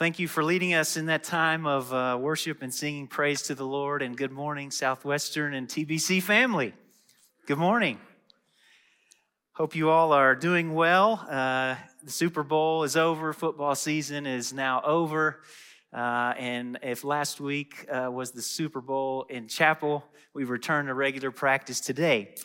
Thank you for leading us in that time of uh, worship and singing praise to the Lord. And good morning, Southwestern and TBC family. Good morning. Hope you all are doing well. Uh, the Super Bowl is over, football season is now over. Uh, and if last week uh, was the Super Bowl in chapel, we return to regular practice today.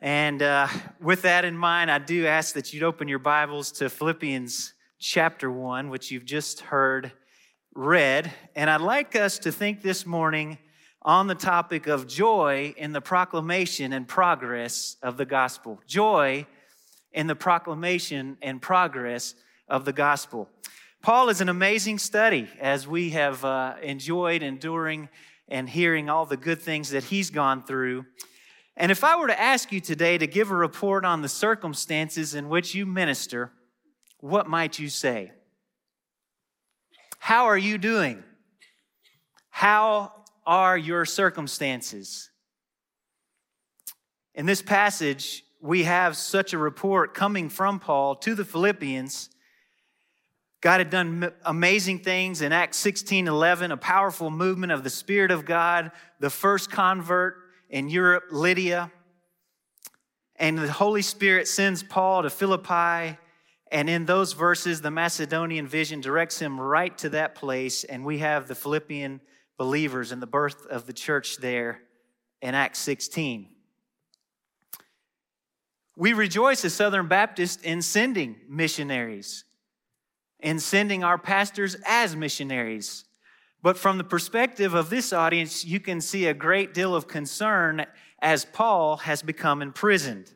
And uh, with that in mind, I do ask that you'd open your Bibles to Philippians chapter 1, which you've just heard read. And I'd like us to think this morning on the topic of joy in the proclamation and progress of the gospel. Joy in the proclamation and progress of the gospel. Paul is an amazing study as we have uh, enjoyed enduring and hearing all the good things that he's gone through. And if I were to ask you today to give a report on the circumstances in which you minister, what might you say? How are you doing? How are your circumstances? In this passage, we have such a report coming from Paul to the Philippians. God had done amazing things in Acts 16 11, a powerful movement of the Spirit of God, the first convert in Europe, Lydia. And the Holy Spirit sends Paul to Philippi. And in those verses, the Macedonian vision directs him right to that place. And we have the Philippian believers and the birth of the church there in Acts 16. We rejoice as Southern Baptists in sending missionaries, in sending our pastors as missionaries. But from the perspective of this audience, you can see a great deal of concern as Paul has become imprisoned.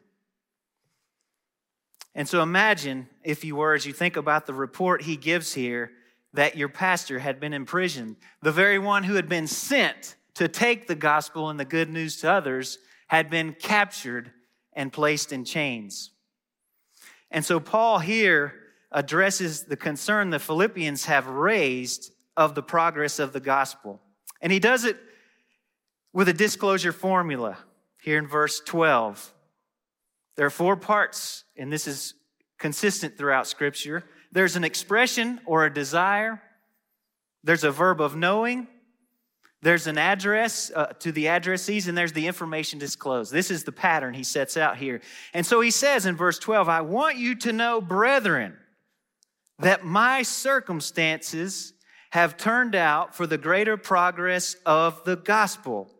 And so imagine, if you were, as you think about the report he gives here, that your pastor had been imprisoned. The very one who had been sent to take the gospel and the good news to others had been captured and placed in chains. And so Paul here addresses the concern the Philippians have raised of the progress of the gospel. And he does it with a disclosure formula here in verse 12. There are four parts, and this is consistent throughout Scripture. There's an expression or a desire, there's a verb of knowing, there's an address uh, to the addressees, and there's the information disclosed. This is the pattern he sets out here. And so he says in verse 12, I want you to know, brethren, that my circumstances have turned out for the greater progress of the gospel.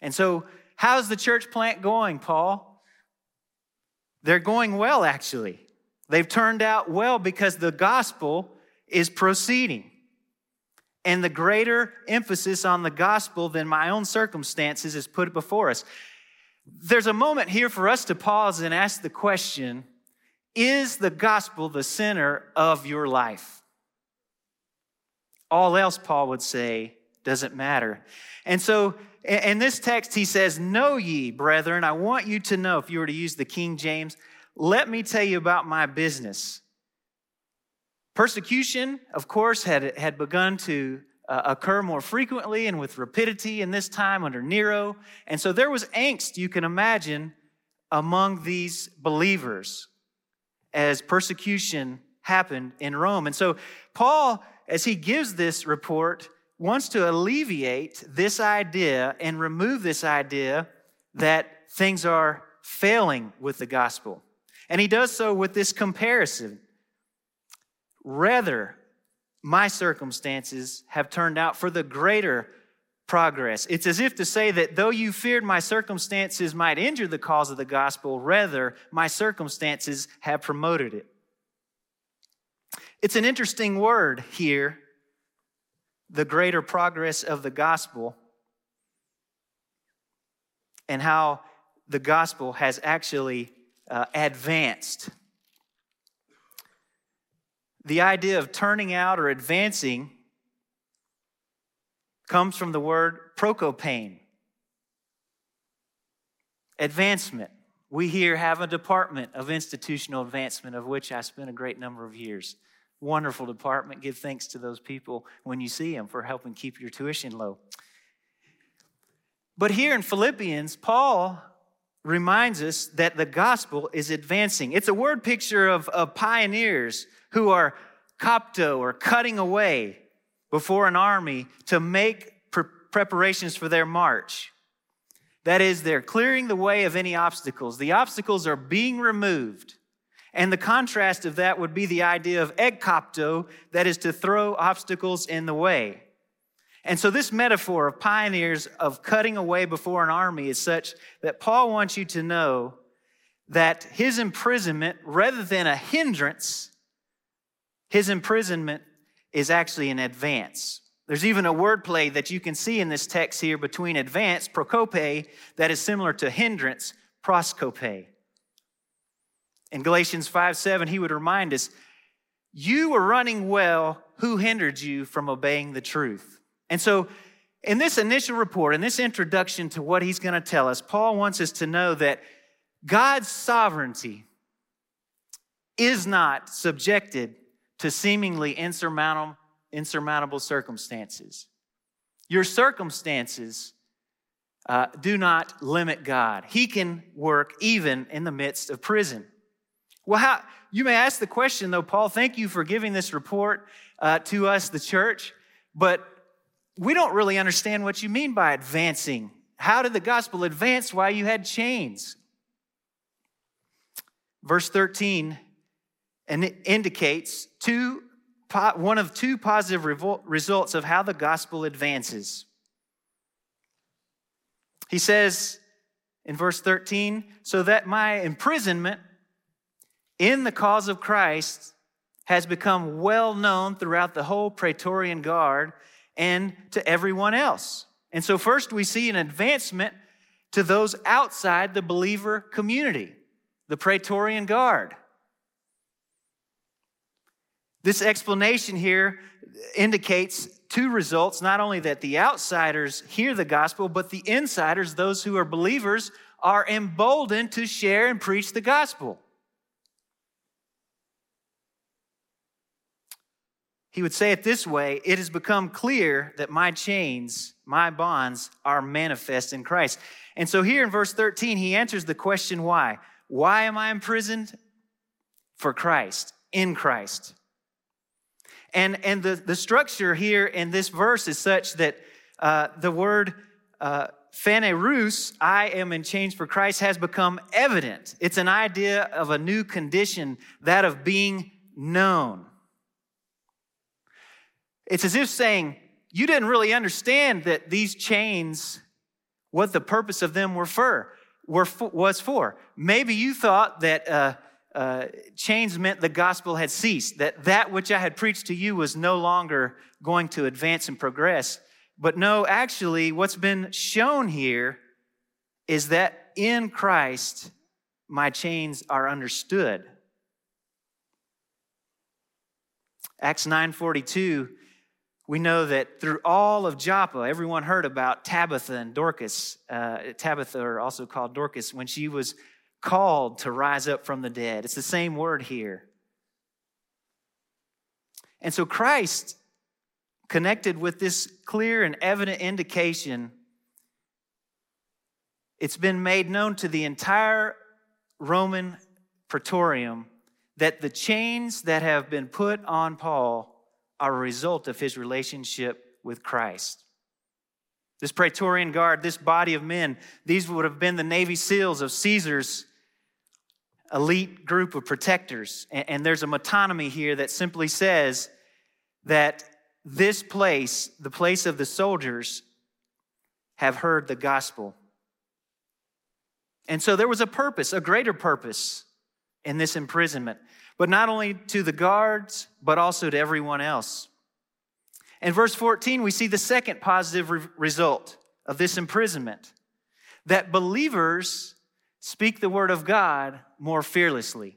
And so, how's the church plant going, Paul? They're going well, actually. They've turned out well because the gospel is proceeding. And the greater emphasis on the gospel than my own circumstances is put before us. There's a moment here for us to pause and ask the question Is the gospel the center of your life? All else, Paul would say, doesn't matter. And so in this text, he says, Know ye, brethren, I want you to know, if you were to use the King James, let me tell you about my business. Persecution, of course, had, had begun to uh, occur more frequently and with rapidity in this time under Nero. And so there was angst, you can imagine, among these believers as persecution happened in Rome. And so Paul as he gives this report, wants to alleviate this idea and remove this idea that things are failing with the gospel. And he does so with this comparison. Rather, my circumstances have turned out for the greater progress. It's as if to say that though you feared my circumstances might injure the cause of the gospel, rather, my circumstances have promoted it. It's an interesting word here, the greater progress of the gospel, and how the gospel has actually uh, advanced. The idea of turning out or advancing comes from the word prokopain, advancement. We here have a department of institutional advancement, of which I spent a great number of years. Wonderful department. Give thanks to those people when you see them for helping keep your tuition low. But here in Philippians, Paul reminds us that the gospel is advancing. It's a word picture of, of pioneers who are kopto or cutting away before an army to make pre- preparations for their march. That is, they're clearing the way of any obstacles. The obstacles are being removed. And the contrast of that would be the idea of ekopto, that is to throw obstacles in the way. And so, this metaphor of pioneers of cutting away before an army is such that Paul wants you to know that his imprisonment, rather than a hindrance, his imprisonment is actually an advance. There's even a wordplay that you can see in this text here between advance, prokope, that is similar to hindrance, proskope. In Galatians 5 7, he would remind us, You were running well, who hindered you from obeying the truth? And so, in this initial report, in this introduction to what he's going to tell us, Paul wants us to know that God's sovereignty is not subjected to seemingly insurmountable, insurmountable circumstances. Your circumstances uh, do not limit God. He can work even in the midst of prison. Well, how, you may ask the question, though, Paul, thank you for giving this report uh, to us, the church, but we don't really understand what you mean by advancing. How did the gospel advance while you had chains? Verse 13 and it indicates two, one of two positive results of how the gospel advances. He says in verse 13, so that my imprisonment in the cause of Christ has become well known throughout the whole Praetorian Guard and to everyone else. And so, first, we see an advancement to those outside the believer community, the Praetorian Guard. This explanation here indicates two results not only that the outsiders hear the gospel, but the insiders, those who are believers, are emboldened to share and preach the gospel. He would say it this way It has become clear that my chains, my bonds, are manifest in Christ. And so here in verse 13, he answers the question why? Why am I imprisoned? For Christ, in Christ. And, and the, the structure here in this verse is such that uh, the word uh, phanerus, I am in chains for Christ, has become evident. It's an idea of a new condition, that of being known. It's as if saying, you didn't really understand that these chains, what the purpose of them were for, were for, was for. Maybe you thought that uh, uh, chains meant the gospel had ceased, that that which I had preached to you was no longer going to advance and progress. But no, actually, what's been shown here is that in Christ, my chains are understood. Acts 9:42 we know that through all of Joppa, everyone heard about Tabitha and Dorcas. Uh, Tabitha, or also called Dorcas, when she was called to rise up from the dead. It's the same word here. And so Christ, connected with this clear and evident indication, it's been made known to the entire Roman praetorium that the chains that have been put on Paul are a result of his relationship with Christ. This Praetorian Guard, this body of men, these would have been the Navy SEALs of Caesar's elite group of protectors. And, there's a metonymy here that simply says that this place, the place of the soldiers, have heard the gospel. And so there was a purpose, a greater purpose in this imprisonment, but not only to the guards, but also to everyone else. In verse 14, we see the second positive re- result of this imprisonment that believers speak the word of God more fearlessly.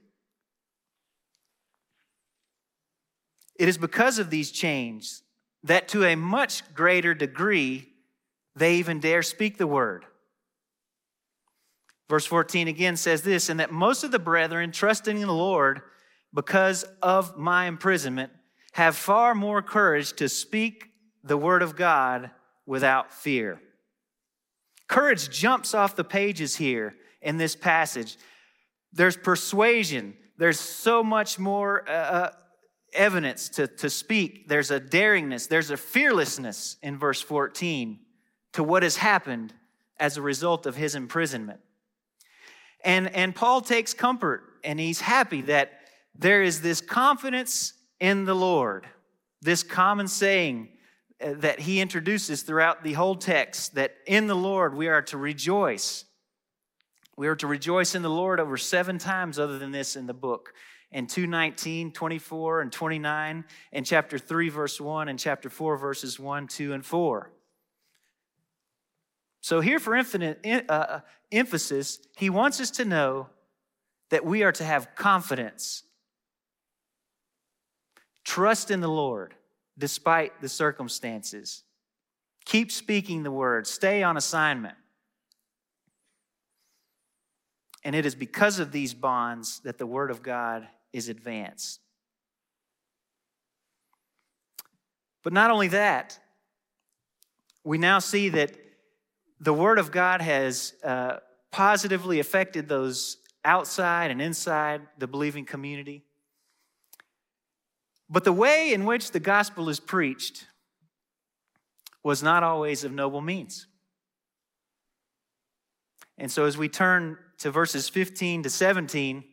It is because of these chains that to a much greater degree they even dare speak the word. Verse 14 again says this, and that most of the brethren, trusting in the Lord because of my imprisonment, have far more courage to speak the word of God without fear. Courage jumps off the pages here in this passage. There's persuasion, there's so much more uh, uh, evidence to, to speak. There's a daringness, there's a fearlessness in verse 14 to what has happened as a result of his imprisonment. And, and Paul takes comfort and he's happy that there is this confidence in the Lord, this common saying uh, that he introduces throughout the whole text that in the Lord we are to rejoice. We are to rejoice in the Lord over seven times other than this in the book. In 219, 24, and 29, in chapter 3, verse 1, and chapter 4, verses 1, 2, and 4. So, here for infinite uh, uh, emphasis, he wants us to know that we are to have confidence, trust in the Lord despite the circumstances. Keep speaking the word, stay on assignment. And it is because of these bonds that the word of God is advanced. But not only that, we now see that the Word of God has uh, positively affected those outside and inside the believing community. But the way in which the gospel is preached was not always of noble means. And so, as we turn to verses 15 to 17,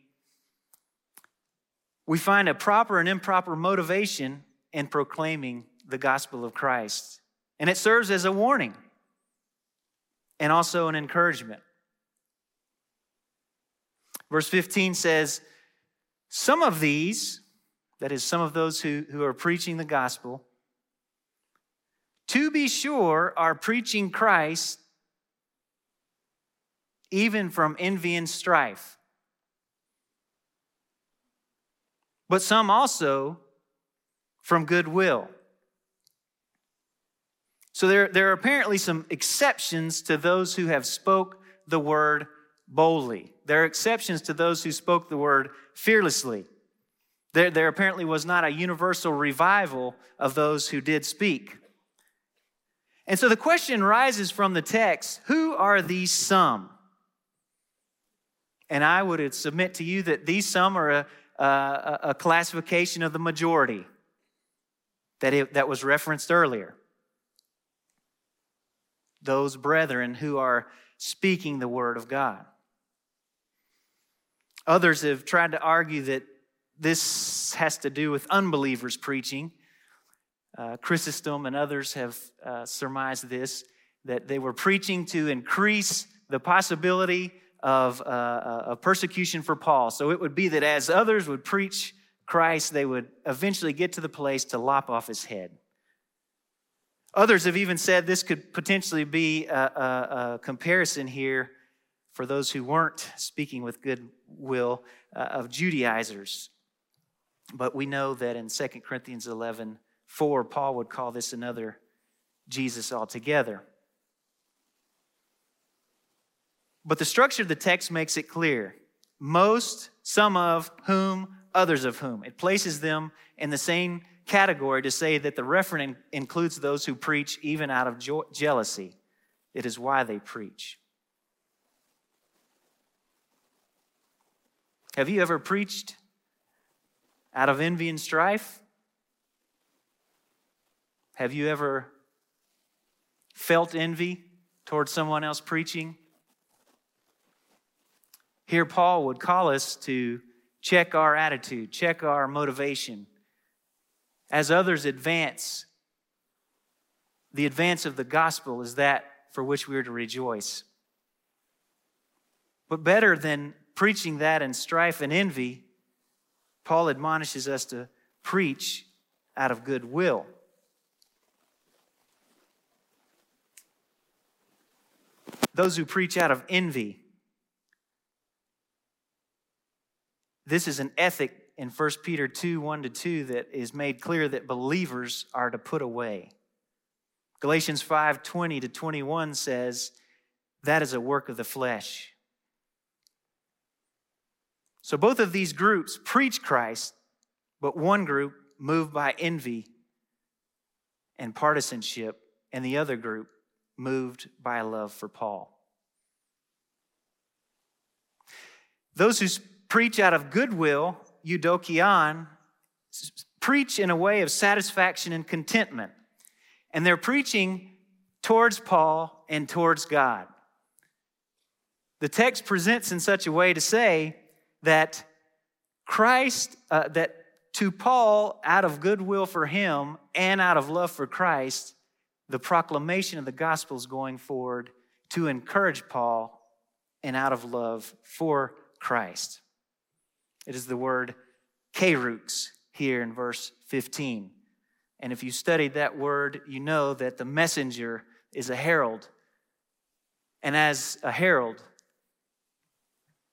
we find a proper and improper motivation in proclaiming the gospel of Christ. And it serves as a warning and also an encouragement. Verse 15 says, Some of these, that is, some of those who, who are preaching the gospel, to be sure, are preaching Christ even from envy and strife. But some also from goodwill. So there, there are apparently some exceptions to those who have spoke the word boldly. There are exceptions to those who spoke the word fearlessly. There, there apparently was not a universal revival of those who did speak. And so the question rises from the text who are these some? And I would submit to you that these some are a, a, a classification of the majority that, it, that was referenced earlier. Those brethren who are speaking the word of God. Others have tried to argue that this has to do with unbelievers preaching. Uh, Chrysostom and others have uh, surmised this that they were preaching to increase the possibility of, uh, uh, of persecution for Paul. So it would be that as others would preach Christ, they would eventually get to the place to lop off his head. Others have even said this could potentially be a, a, a comparison here for those who weren't speaking with goodwill uh, of Judaizers. But we know that in 2 Corinthians 11 4, Paul would call this another Jesus altogether. But the structure of the text makes it clear most, some of, whom, others of whom. It places them in the same category to say that the referent includes those who preach even out of jealousy. It is why they preach. Have you ever preached out of envy and strife? Have you ever felt envy towards someone else preaching? Here, Paul would call us to check our attitude, check our motivation. As others advance, the advance of the gospel is that for which we are to rejoice. But better than preaching that in strife and envy, Paul admonishes us to preach out of goodwill. Those who preach out of envy This is an ethic in 1 Peter 2 1 to 2 that is made clear that believers are to put away. Galatians 5 20 to 21 says, That is a work of the flesh. So both of these groups preach Christ, but one group moved by envy and partisanship, and the other group moved by love for Paul. Those who preach out of goodwill, eudokion, preach in a way of satisfaction and contentment. And they're preaching towards Paul and towards God. The text presents in such a way to say that Christ, uh, that to Paul, out of goodwill for him and out of love for Christ, the proclamation of the gospel is going forward to encourage Paul and out of love for Christ. It is the word kerux here in verse 15. And if you studied that word, you know that the messenger is a herald. And as a herald,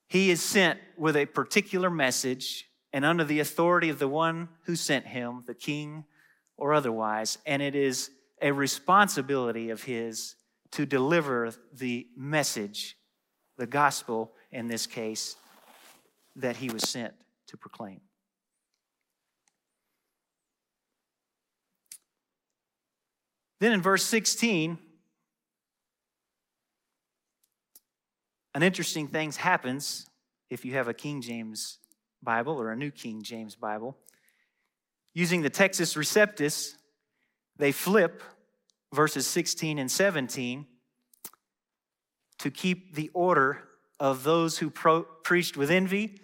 he is sent with a particular message and under the authority of the one who sent him, the king or otherwise. And it is a responsibility of his to deliver the message, the gospel in this case, that he was sent to proclaim. Then in verse 16, an interesting thing happens if you have a King James Bible or a New King James Bible. Using the Textus Receptus, they flip verses 16 and 17 to keep the order of those who pro- preached with envy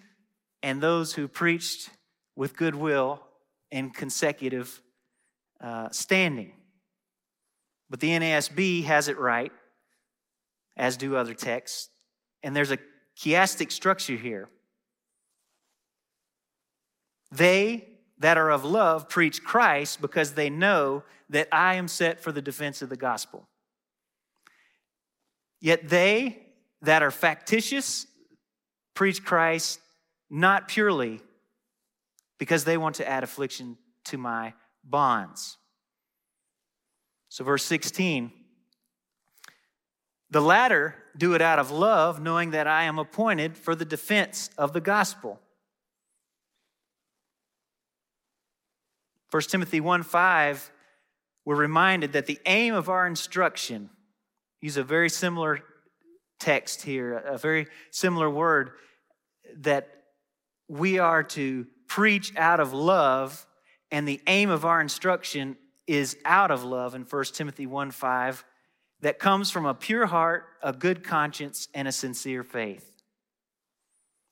and those who preached with goodwill in consecutive uh, standing. But the NASB has it right, as do other texts. And there's a chiastic structure here. They that are of love preach Christ because they know that I am set for the defense of the gospel. Yet they that are factitious preach Christ not purely because they want to add affliction to my bonds. So, verse 16 the latter do it out of love, knowing that I am appointed for the defense of the gospel. 1 Timothy 1 5, we're reminded that the aim of our instruction, use a very similar text here, a very similar word, that we are to preach out of love, and the aim of our instruction is out of love in 1 Timothy 1 5 that comes from a pure heart, a good conscience, and a sincere faith.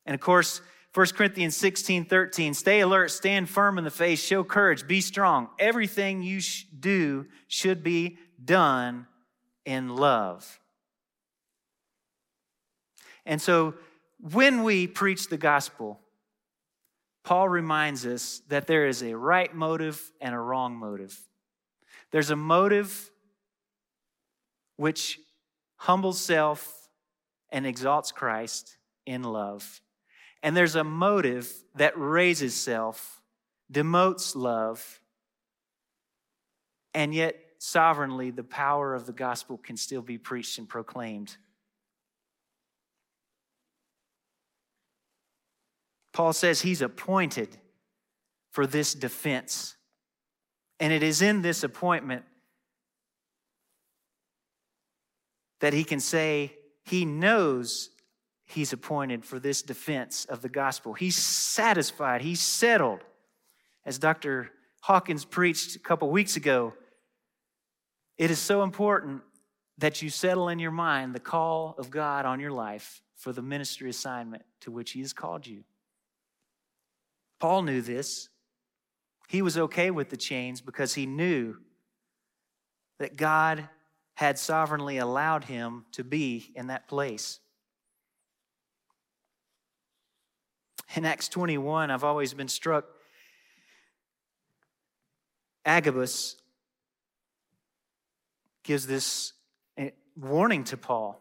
And of course, 1 Corinthians 16 13, stay alert, stand firm in the faith, show courage, be strong. Everything you sh- do should be done in love. And so when we preach the gospel, Paul reminds us that there is a right motive and a wrong motive. There's a motive which humbles self and exalts Christ in love. And there's a motive that raises self, demotes love, and yet sovereignly the power of the gospel can still be preached and proclaimed. Paul says he's appointed for this defense and it is in this appointment that he can say he knows he's appointed for this defense of the gospel. He's satisfied, he's settled. As Dr. Hawkins preached a couple weeks ago, it is so important that you settle in your mind the call of God on your life for the ministry assignment to which He has called you. Paul knew this. He was okay with the chains because he knew that God had sovereignly allowed him to be in that place. In Acts 21, I've always been struck. Agabus gives this eh, warning to Paul.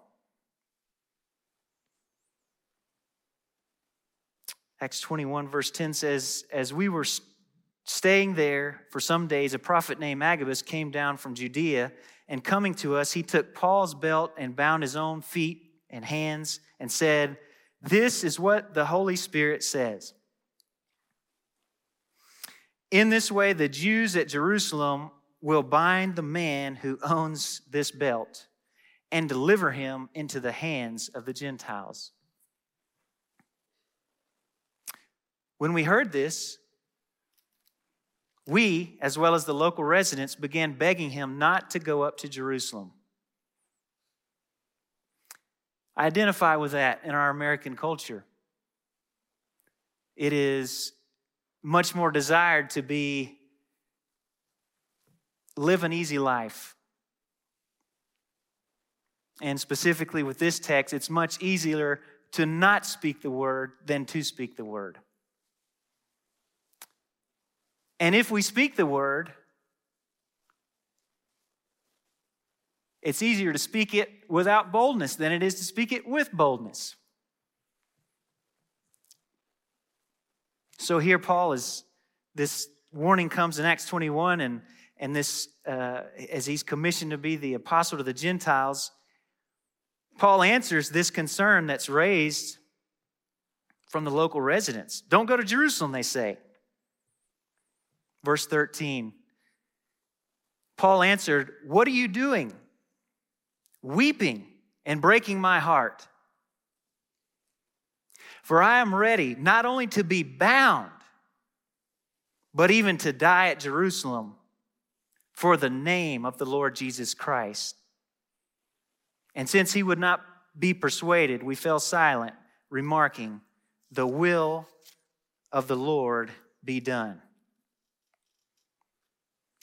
Acts 21, verse 10 says, As we were Staying there for some days, a prophet named Agabus came down from Judea, and coming to us, he took Paul's belt and bound his own feet and hands and said, This is what the Holy Spirit says. In this way, the Jews at Jerusalem will bind the man who owns this belt and deliver him into the hands of the Gentiles. When we heard this, we, as well as the local residents, began begging him not to go up to Jerusalem. I identify with that in our American culture. It is much more desired to be live an easy life. And specifically with this text, it's much easier to not speak the word than to speak the word. And if we speak the word, it's easier to speak it without boldness than it is to speak it with boldness. So here, Paul is, this warning comes in Acts 21, and, and this, uh, as he's commissioned to be the apostle to the Gentiles, Paul answers this concern that's raised from the local residents. Don't go to Jerusalem, they say. Verse 13 Paul answered, What are you doing? Weeping and breaking my heart. For I am ready not only to be bound, but even to die at Jerusalem for the name of the Lord Jesus Christ. And since he would not be persuaded, we fell silent, remarking, The will of the Lord be done.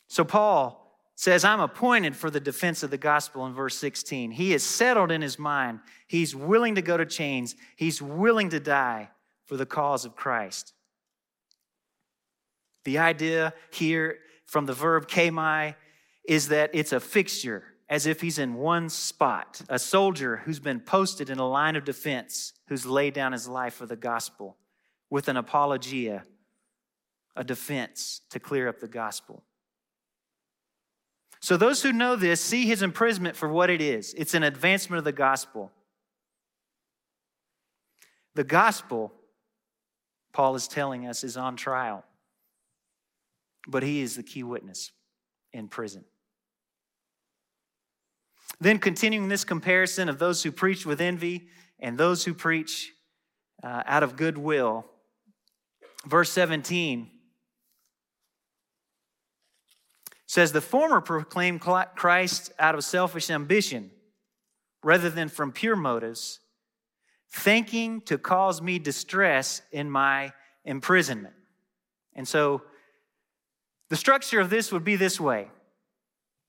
So Paul says, I'm appointed for the defense of the gospel in verse 16. He is settled in his mind. He's willing to go to chains, he's willing to die for the cause of Christ. The idea here from the verb keimai is that it's a fixture, as if he's in one spot, a soldier who's been posted in a line of defense, who's laid down his life for the gospel with an apologia, a defense to clear up the gospel. So those who know this see his imprisonment for what it is it's an advancement of the gospel. The gospel, Paul is telling us, is on trial, but he is the key witness in prison. Then, continuing this comparison of those who preach with envy and those who preach uh, out of goodwill, verse 17 says the former proclaimed Christ out of selfish ambition rather than from pure motives, thinking to cause me distress in my imprisonment. And so the structure of this would be this way.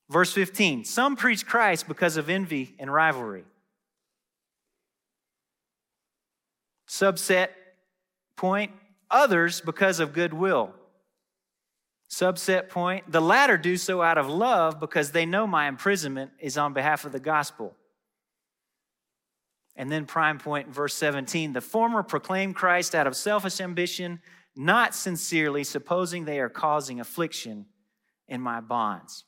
Verse 15 Some preach Christ because of envy and rivalry. Subset point, others because of goodwill. Subset point the latter do so out of love because they know my imprisonment is on behalf of the gospel. And then, prime point, verse 17 the former proclaim Christ out of selfish ambition, not sincerely, supposing they are causing affliction in my bonds.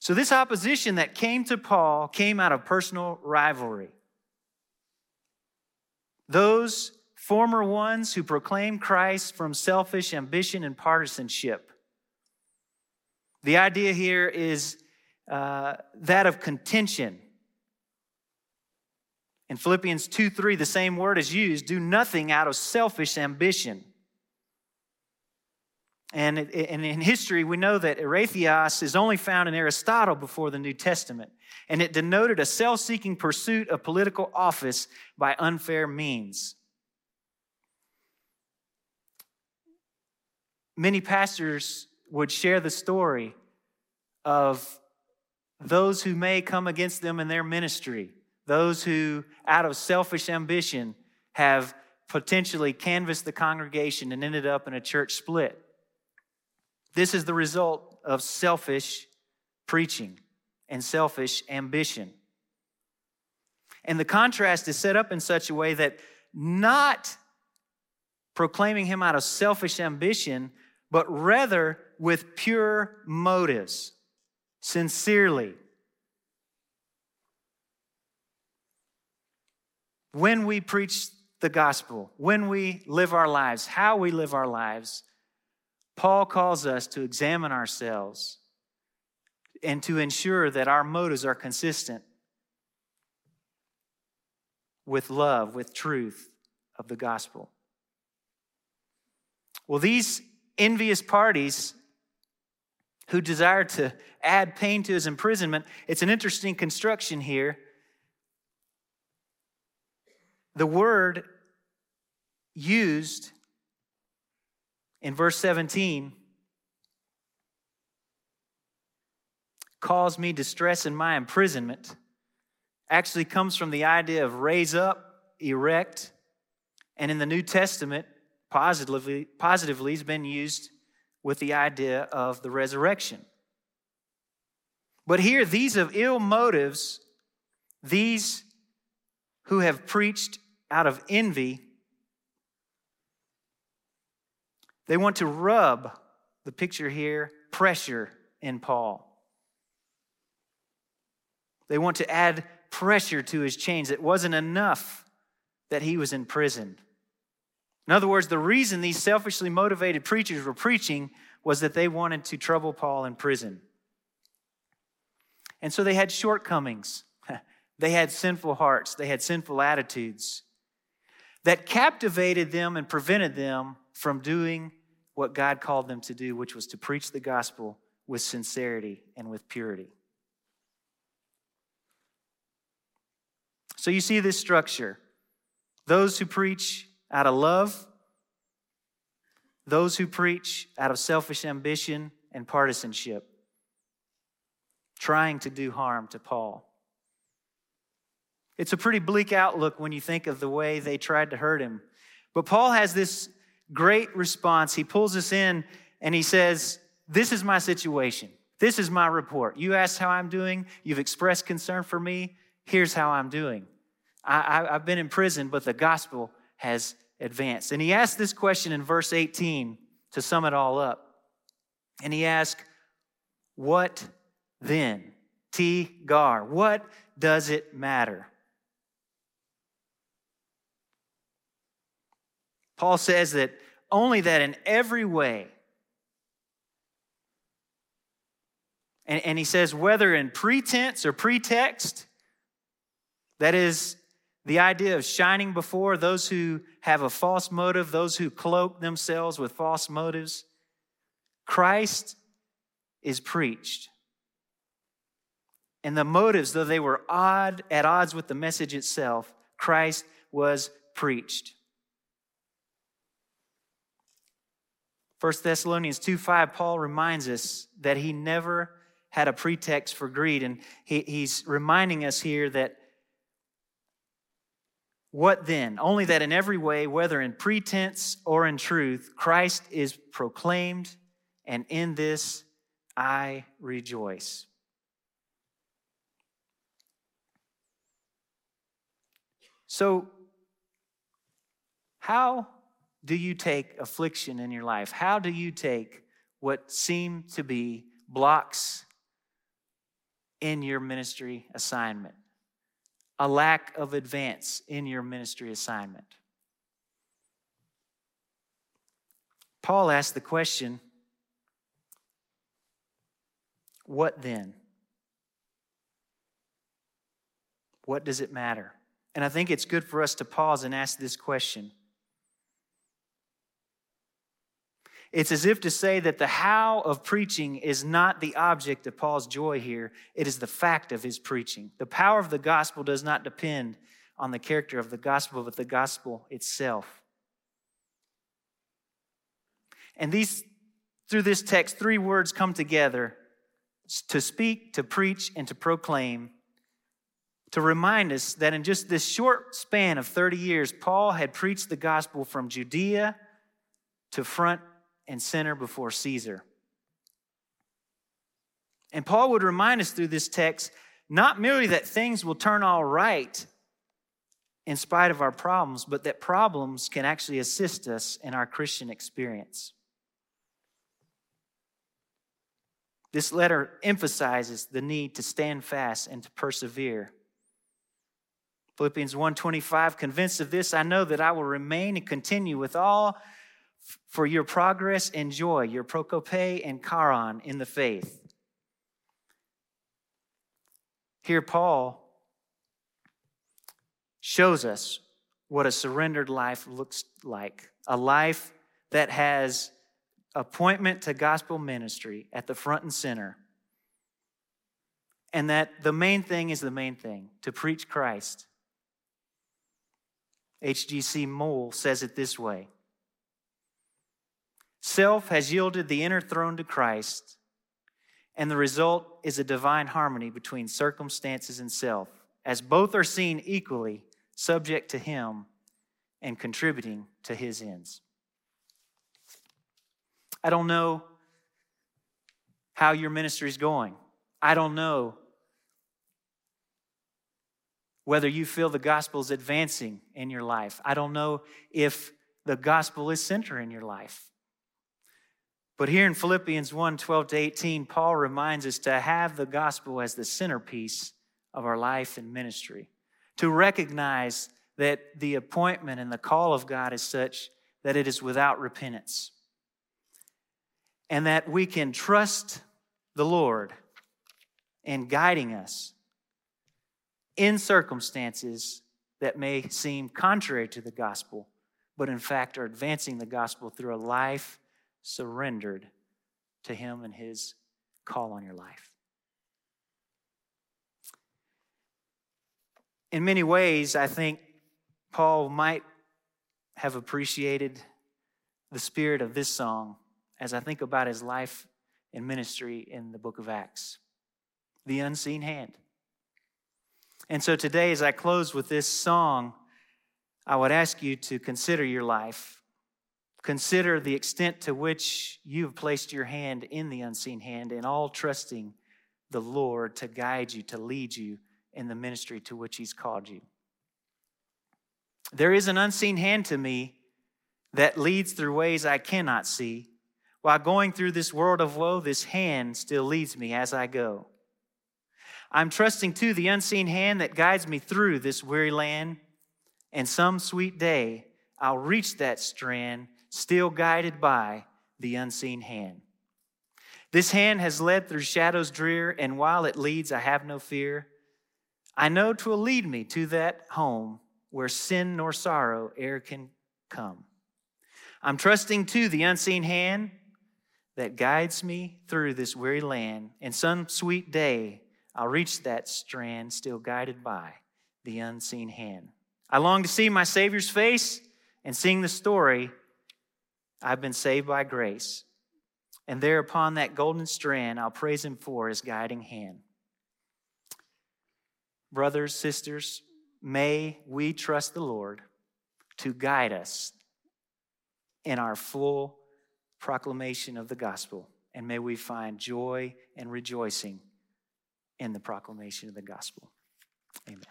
So, this opposition that came to Paul came out of personal rivalry. Those former ones who proclaim Christ from selfish ambition and partisanship. The idea here is uh, that of contention. In Philippians 2 3, the same word is used do nothing out of selfish ambition. And in history, we know that eritheia is only found in Aristotle before the New Testament. And it denoted a self seeking pursuit of political office by unfair means. Many pastors would share the story of those who may come against them in their ministry, those who, out of selfish ambition, have potentially canvassed the congregation and ended up in a church split. This is the result of selfish preaching and selfish ambition. And the contrast is set up in such a way that not proclaiming him out of selfish ambition but rather with pure motives, sincerely. When we preach the gospel, when we live our lives, how we live our lives, Paul calls us to examine ourselves and to ensure that our motives are consistent with love, with truth of the gospel. Well, these envious parties who desire to add pain to his imprisonment. It's an interesting construction here. The word used in verse 17 caused me distress in my imprisonment actually comes from the idea of raise up, erect, and in the New Testament, positively, positively has been used with the idea of the resurrection. But here, these of ill motives, these who have preached out of envy, they want to rub the picture here pressure in Paul. They want to add pressure to his chains. It wasn't enough that he was in prison. In other words, the reason these selfishly motivated preachers were preaching was that they wanted to trouble Paul in prison. And so they had shortcomings. They had sinful hearts. They had sinful attitudes that captivated them and prevented them from doing what God called them to do, which was to preach the gospel with sincerity and with purity. So you see this structure those who preach out of love, those who preach out of selfish ambition and partisanship, trying to do harm to Paul. It's a pretty bleak outlook when you think of the way they tried to hurt him. But Paul has this great response. He pulls us in and he says, This is my situation. This is my report. You asked how I'm doing. You've expressed concern for me. Here's how I'm doing. I, have been in prison, but the gospel has advanced. And he asked this question in verse 18 to sum it all up. And he asked, What then? Ti gar, what does it matter? Paul says that only that in every way, and, and he says, whether in pretense or pretext, that is, the idea of shining before those who have a false motive, those who cloak themselves with false motives. Christ is preached. And the motives, though they were odd, at odds with the message itself, Christ was preached. 1 Thessalonians 2 5, Paul reminds us that he never had a pretext for greed. And he, he's reminding us here that what then? Only that in every way, whether in pretense or in truth, Christ is proclaimed, and in this I rejoice. So, how do you take affliction in your life? How do you take what seem to be blocks in your ministry assignment? A lack of advance in your ministry assignment. Paul asked the question what then? What does it matter? And I think it's good for us to pause and ask this question. It's as if to say that the how of preaching is not the object of Paul's joy here, it is the fact of his preaching. The power of the gospel does not depend on the character of the gospel, but the gospel itself. And these, through this text, three words come together to speak, to preach, and to proclaim, to remind us that in just this short span of 30 years, Paul had preached the gospel from Judea to front and center before Caesar. And Paul would remind us through this text not merely that things will turn all right in spite of our problems, but that problems can actually assist us in our Christian experience. This letter emphasizes the need to stand fast and to persevere. Philippians 1:25 convinced of this I know that I will remain and continue with all for your progress and joy, your prokope and charis in the faith. Here, Paul shows us what a surrendered life looks like a life that has appointment to gospel ministry at the front and center. And that the main thing is the main thing to preach Christ. HGC Moule says it this way Self has yielded the inner throne to Christ, and the result is a divine harmony between circumstances and self, as both are seen equally subject to Him and contributing to His ends. I don't know how your ministry is going. I don't know whether you feel the gospel is advancing in your life. I don't know if the gospel is center in your life. But here in Philippians 1 12 to 18, Paul reminds us to have the gospel as the centerpiece of our life and ministry, to recognize that the appointment and the call of God is such that it is without repentance, and that we can trust the Lord in guiding us in circumstances that may seem contrary to the gospel, but in fact are advancing the gospel through a life surrendered to Him and His call on your life. In many ways, I think Paul might have appreciated the spirit of this song as I think about his life and ministry in the book of Acts. The unseen hand. And so today, as I close with this song, I would ask you to consider your life. Consider the extent to which you've placed your hand in the unseen hand, and all trusting the Lord to guide you, to lead you in the ministry to which He's called you. There is an unseen hand to me that leads through ways I cannot see. While going through this world of woe, this hand still leads me as I go. I'm trusting to the unseen hand that guides me through this weary land. And some sweet day, I'll reach that strand, still guided by the unseen hand. This hand has led through shadows drear, and while it leads, I have no fear. I know 'twill lead me to that home where sin nor sorrow e'er can come. I'm trusting to the unseen hand that guides me through this weary land, and some sweet day I'll reach that strand still guided by the unseen hand. I long to see my Savior's face and sing the story I've been saved by grace. And there upon that golden strand, I'll praise Him for His guiding hand. Brothers, sisters, may we trust the Lord to guide us in our full proclamation of the gospel. And may we find joy and rejoicing in the proclamation of the gospel. Amen.